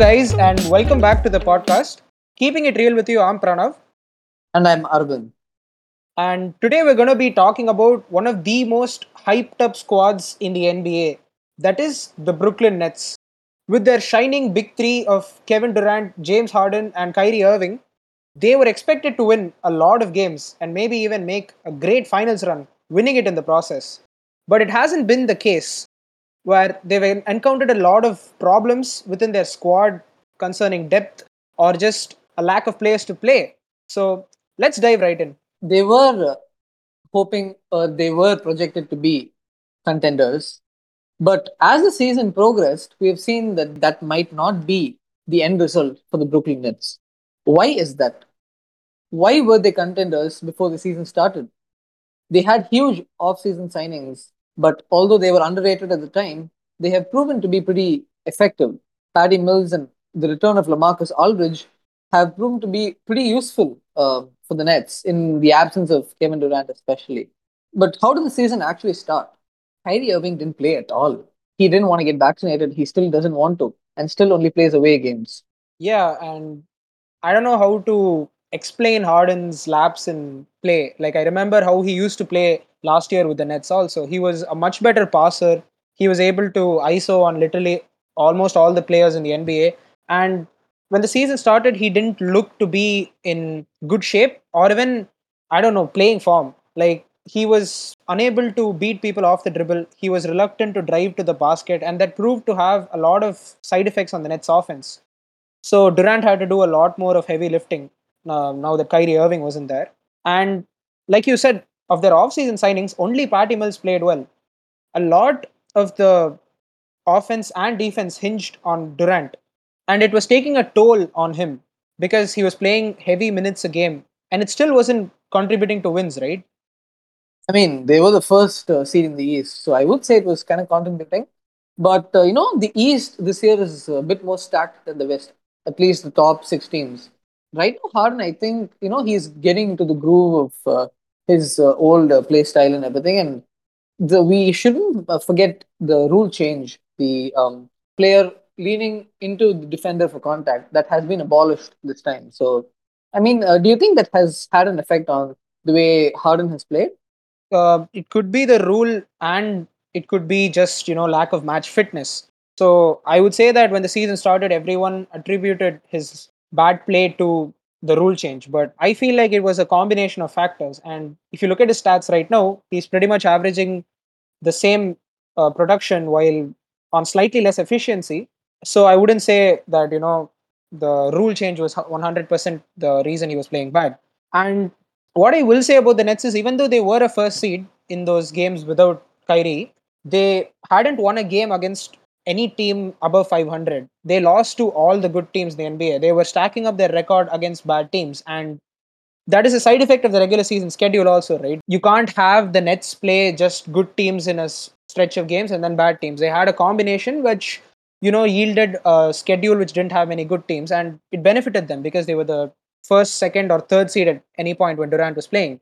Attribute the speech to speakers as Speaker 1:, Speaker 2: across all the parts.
Speaker 1: Hello, guys, and welcome back to the podcast. Keeping it real with you, I'm Pranav.
Speaker 2: And I'm Arvind.
Speaker 1: And today we're going to be talking about one of the most hyped up squads in the NBA. That is the Brooklyn Nets. With their shining big three of Kevin Durant, James Harden, and Kyrie Irving, they were expected to win a lot of games and maybe even make a great finals run, winning it in the process. But it hasn't been the case, where they've encountered a lot of problems within their squad concerning depth or just a lack of players to play. So let's dive right in.
Speaker 2: They were hoping, uh, they were projected to be contenders. But as the season progressed, we have seen that that might not be the end result for the Brooklyn Nets. Why is that? Why were they contenders before the season started? They had huge off-season signings, but although they were underrated at the time, they have proven to be pretty effective. Patty Mills and the return of Lamarcus Aldridge have proven to be pretty useful uh, for the Nets in the absence of Kevin Durant, especially. But how did the season actually start? Kyrie Irving didn't play at all. He didn't want to get vaccinated. He still doesn't want to, and still only plays away games.
Speaker 1: Yeah, and I don't know how to explain Harden's lapse in play. Like I remember how he used to play last year with the Nets also. He was a much better passer. He was able to ISO on literally almost all the players in the NBA. And when the season started, he didn't look to be in good shape or even, I don't know, playing form. Like he was unable to beat people off the dribble. He was reluctant to drive to the basket, and that proved to have a lot of side effects on the Nets offense. So Durant had to do a lot more of heavy lifting uh, now that Kyrie Irving wasn't there. And like you said, of their off-season signings, only Patty Mills played well. A lot of the offense and defense hinged on Durant, and it was taking a toll on him because he was playing heavy minutes a game, and it still wasn't contributing to wins, right?
Speaker 2: I mean, they were the first uh, seed in the East, so I would say it was kind of contributing. But uh, you know, the East this year is a bit more stacked than the West at least the top six teams. Right now, Harden, I think you know he's getting into the groove of uh, his uh, old uh, play style and everything, and the we shouldn't uh, forget the rule change, the um, player leaning into the defender for contact that has been abolished this time. So, I mean, uh, do you think that has had an effect on the way Harden has played?
Speaker 1: Uh, it could be the rule, and it could be just you know lack of match fitness so I would say that when the season started, everyone attributed his bad play to the rule change. But I feel like it was a combination of factors. And if you look at his stats right now, he's pretty much averaging the same uh, production while on slightly less efficiency. So I wouldn't say that, you know, the rule change was 100% the reason he was playing bad. And what I will say about the Nets is even though they were a first seed in those games without Kyrie, they hadn't won a game against any team above 500. They lost to all the good teams in the NBA. They were stacking up their record against bad teams. And that is a side effect of the regular season schedule, also, right? You can't have the Nets play just good teams in a stretch of games and then bad teams. They had a combination which, you know, yielded a schedule which didn't have any good teams. And it benefited them because they were the first, second, or third seed at any point when Durant was playing.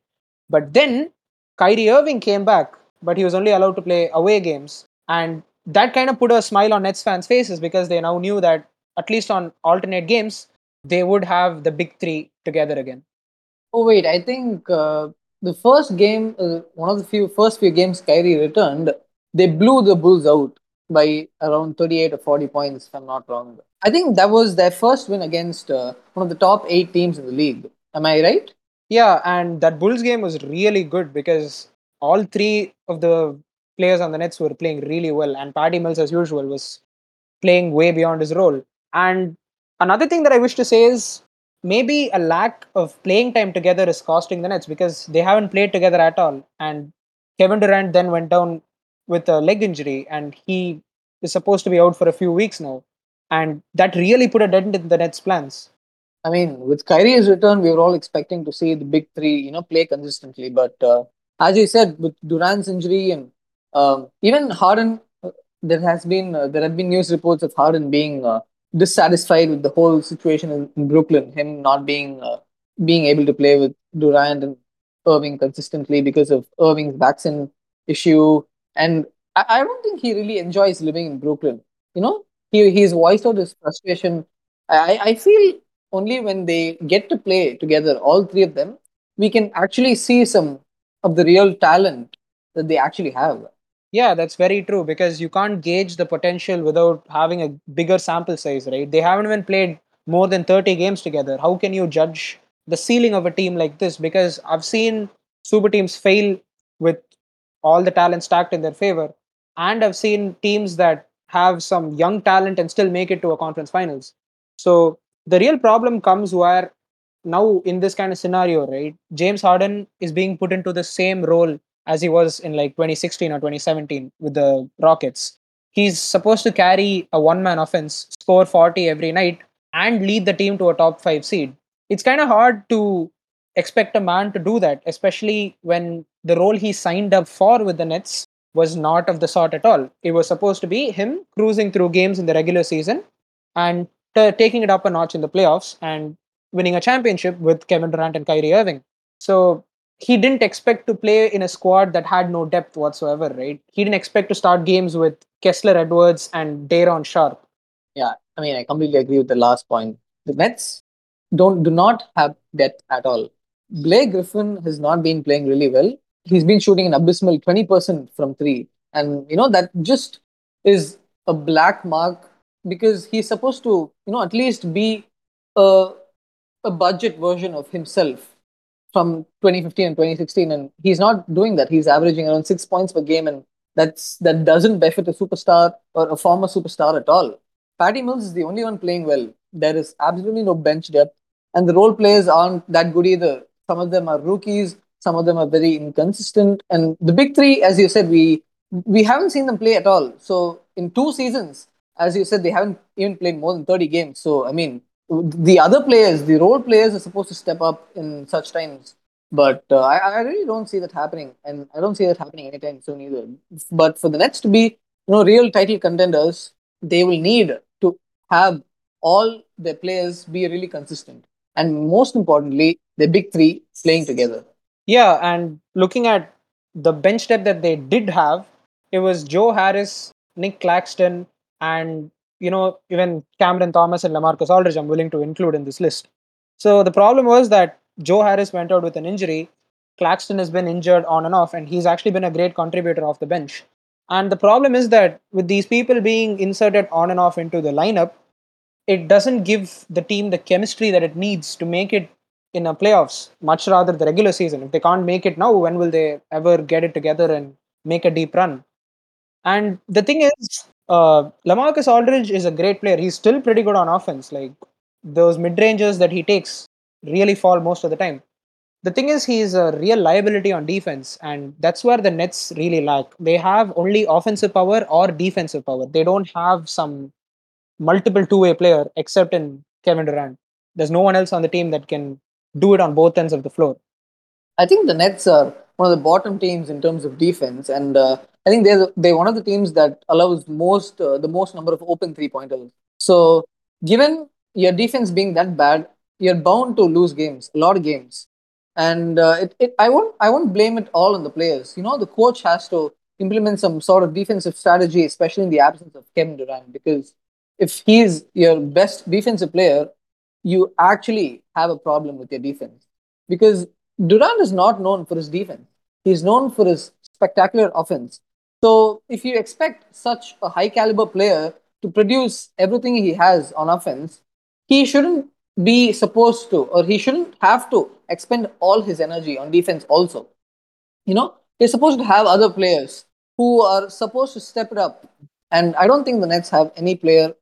Speaker 1: But then Kyrie Irving came back, but he was only allowed to play away games. And that kind of put a smile on Nets fans' faces because they now knew that at least on alternate games they would have the big three together again.
Speaker 2: Oh wait, I think uh, the first game, uh, one of the few first few games Kyrie returned, they blew the Bulls out by around 38 or 40 points, if I'm not wrong. I think that was their first win against uh, one of the top eight teams in the league. Am I right?
Speaker 1: Yeah, and that Bulls game was really good because all three of the players on the Nets were playing really well, and Patty Mills, as usual, was playing way beyond his role. And another thing that I wish to say is maybe a lack of playing time together is costing the Nets because they haven't played together at all. And Kevin Durant then went down with a leg injury, and he is supposed to be out for a few weeks now. And that really put a dent in the Nets' plans.
Speaker 2: I mean, with Kyrie's return, we were all expecting to see the big three, you know, play consistently. But uh, as you said, with Durant's injury and um, even Harden, there has been uh, there have been news reports of Harden being uh, dissatisfied with the whole situation in, in Brooklyn, him not being uh, being able to play with Durant and Irving consistently because of Irving's vaccine issue, and I, I don't think he really enjoys living in Brooklyn. You know, he he's voiced out his frustration. I I feel only when they get to play together, all three of them, we can actually see some of the real talent that they actually have.
Speaker 1: Yeah, that's very true because you can't gauge the potential without having a bigger sample size, right? They haven't even played more than 30 games together. How can you judge the ceiling of a team like this? Because I've seen super teams fail with all the talent stacked in their favor, and I've seen teams that have some young talent and still make it to a conference finals. So the real problem comes where now in this kind of scenario, right? James Harden is being put into the same role as he was in like 2016 or 2017 with the Rockets. He's supposed to carry a one man offense, score 40 every night, and lead the team to a top five seed. It's kind of hard to expect a man to do that, especially when the role he signed up for with the Nets was not of the sort at all. It was supposed to be him cruising through games in the regular season and t- taking it up a notch in the playoffs and winning a championship with Kevin Durant and Kyrie Irving. So he didn't expect to play in a squad that had no depth whatsoever, right? He didn't expect to start games with Kessler Edwards and Day'Ron Sharpe.
Speaker 2: Yeah, I mean, I completely agree with the last point. The Nets don't do not have depth at all. Blake Griffin has not been playing really well. He's been shooting an abysmal 20% from three. And, you know, that just is a black mark because he's supposed to, you know, at least be a, a budget version of himself from 2015 and 2016. And he's not doing that. He's averaging around six points per game. And that's that doesn't benefit a superstar or a former superstar at all. Patty Mills is the only one playing well. There is absolutely no bench depth. And the role players aren't that good either. Some of them are rookies, some of them are very inconsistent. And the big three, as you said, we we haven't seen them play at all. So in two seasons, as you said, they haven't even played more than 30 games. So I mean, the other players, the role players are supposed to step up in such times. But uh, I, I really don't see that happening, and I don't see that happening anytime soon either. But for the Nets to be, you know, real title contenders, they will need to have all their players be really consistent, and most importantly, the big three playing together.
Speaker 1: Yeah, and looking at the bench depth that they did have, it was Joe Harris, Nic Claxton, and you know even Cameron Thomas and Lamarcus Aldridge. I'm willing to include in this list. So the problem was that Joe Harris went out with an injury. Claxton has been injured on and off, and he's actually been a great contributor off the bench. And the problem is that with these people being inserted on and off into the lineup, it doesn't give the team the chemistry that it needs to make it in a playoffs, much rather the regular season. If they can't make it now, when will they ever get it together and make a deep run? And the thing is, uh, Lamarcus Aldridge is a great player. He's still pretty good on offense. Like those mid ranges that he takes really fall most of the time. The thing is, he's a real liability on defense, and that's where the Nets really lack. They have only offensive power or defensive power. They don't have some multiple two way player except in Kevin Durant. There's no one else on the team that can do it on both ends of the floor.
Speaker 2: I think the Nets are one of the bottom teams in terms of defense, and uh, I think they're they're one of the teams that allows most uh, the most number of open three pointers. So, given your defense being that bad, you're bound to lose games, a lot of games, and uh, it, it I won't I won't blame it all on the players. You know, the coach has to implement some sort of defensive strategy, especially in the absence of Kevin Durant, because if he's your best defensive player, you actually have a problem with your defense because Durant is not known for his defense. He's known for his spectacular offense. So if you expect such a high caliber player to produce everything he has on offense, he shouldn't be supposed to or he shouldn't have to expend all his energy on defense also. You know, he's supposed to have other players who are supposed to step it up. And I don't think the Nets have any player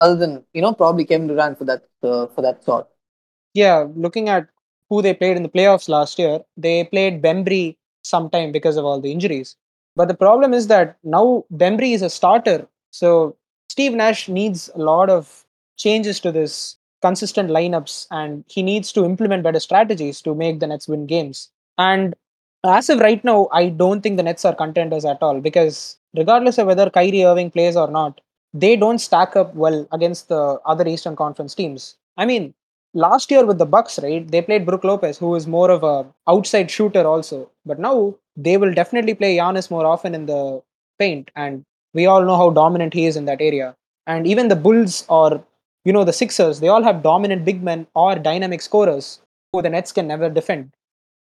Speaker 2: other than, you know, probably Kevin Durant for that uh, for that sort.
Speaker 1: Yeah, looking at who they played in the playoffs last year, they played Bembry sometime because of all the injuries. But the problem is that now Bembry is a starter. So Steve Nash needs a lot of changes to this consistent lineups and he needs to implement better strategies to make the Nets win games. And as of right now, I don't think the Nets are contenders at all because regardless of whether Kyrie Irving plays or not, they don't stack up well against the other Eastern Conference teams. I mean, last year with the Bucks, right? They played Brook Lopez, who is more of a outside shooter also. But now they will definitely play Giannis more often in the paint, and we all know how dominant he is in that area. And even the Bulls or you know the Sixers, they all have dominant big men or dynamic scorers who the Nets can never defend.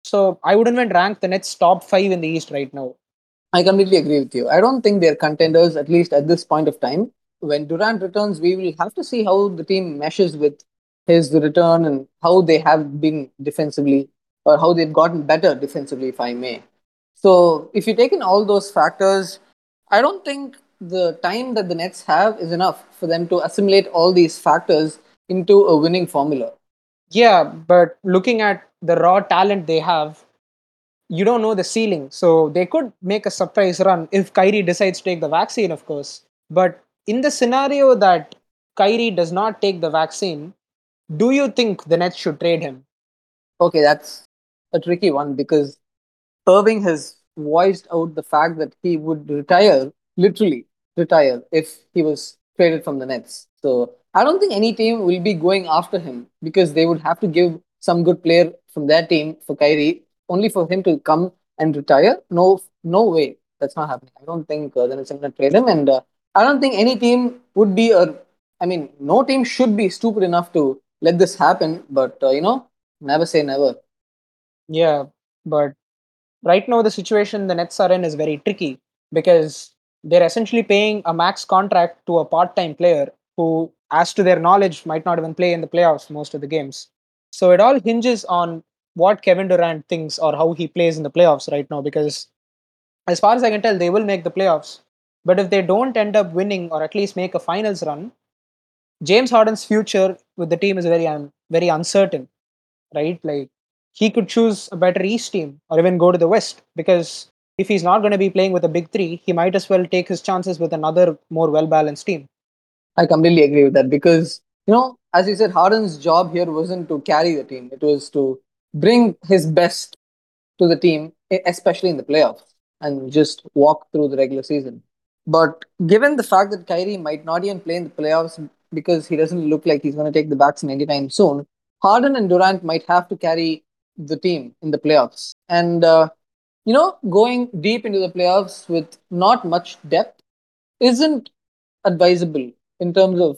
Speaker 1: So I wouldn't even rank the Nets top five in the East right now.
Speaker 2: I completely agree with you. I don't think they're contenders, at least at this point of time. When Durant returns, we will have to see how the team meshes with his return and how they have been defensively or how they've gotten better defensively, if I may. So, if you take in all those factors, I don't think the time that the Nets have is enough for them to assimilate all these factors into a winning formula.
Speaker 1: Yeah, but looking at the raw talent they have, you don't know the ceiling. So they could make a surprise run if Kyrie decides to take the vaccine, of course. But in the scenario that Kyrie does not take the vaccine, do you think the Nets should trade him?
Speaker 2: Okay, that's a tricky one because Irving has voiced out the fact that he would retire, literally retire, if he was traded from the Nets. So I don't think any team will be going after him because they would have to give some good player from their team for Kyrie, only for him to come and retire. No, no way. That's not happening. I don't think uh, the Nets are going to trade him, and uh, I don't think any team would be or I mean, no team should be stupid enough to let this happen. But uh, you know, never say never.
Speaker 1: Yeah, but right now the situation the Nets are in is very tricky because they're essentially paying a max contract to a part-time player who, as to their knowledge, might not even play in the playoffs most of the games. So it all hinges on what Kevin Durant thinks or how he plays in the playoffs right now because as far as I can tell, they will make the playoffs. But if they don't end up winning or at least make a finals run, James Harden's future with the team is very un- very uncertain, right? Like he could choose a better East team or even go to the West because if he's not going to be playing with a big three, he might as well take his chances with another more well balanced team.
Speaker 2: I completely agree with that because you know, as you said, Harden's job here wasn't to carry the team; it was to bring his best to the team, especially in the playoffs, and just walk through the regular season. But given the fact that Kyrie might not even play in the playoffs because he doesn't look like he's going to take the vaccine anytime soon, Harden and Durant might have to carry the team in the playoffs. And, uh, you know, going deep into the playoffs with not much depth isn't advisable in terms of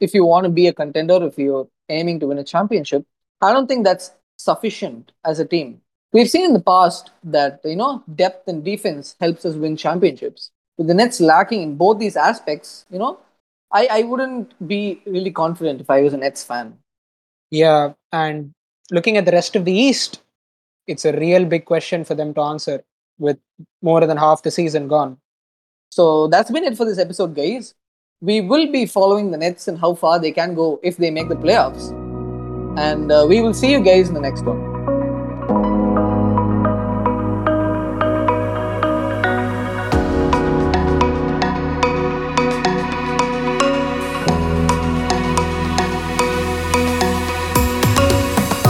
Speaker 2: if you want to be a contender, if you're aiming to win a championship. I don't think that's sufficient as a team. We've seen in the past that, you know, depth and defense helps us win championships. With the Nets lacking in both these aspects, you know, I, I wouldn't be really confident if I was a Nets fan.
Speaker 1: Yeah, and looking at the rest of the East, it's a real big question for them to answer with more than half the season gone.
Speaker 2: So that's been it for this episode, guys. We will be following the Nets and how far they can go if they make the playoffs. And uh, we will see you guys in the next one.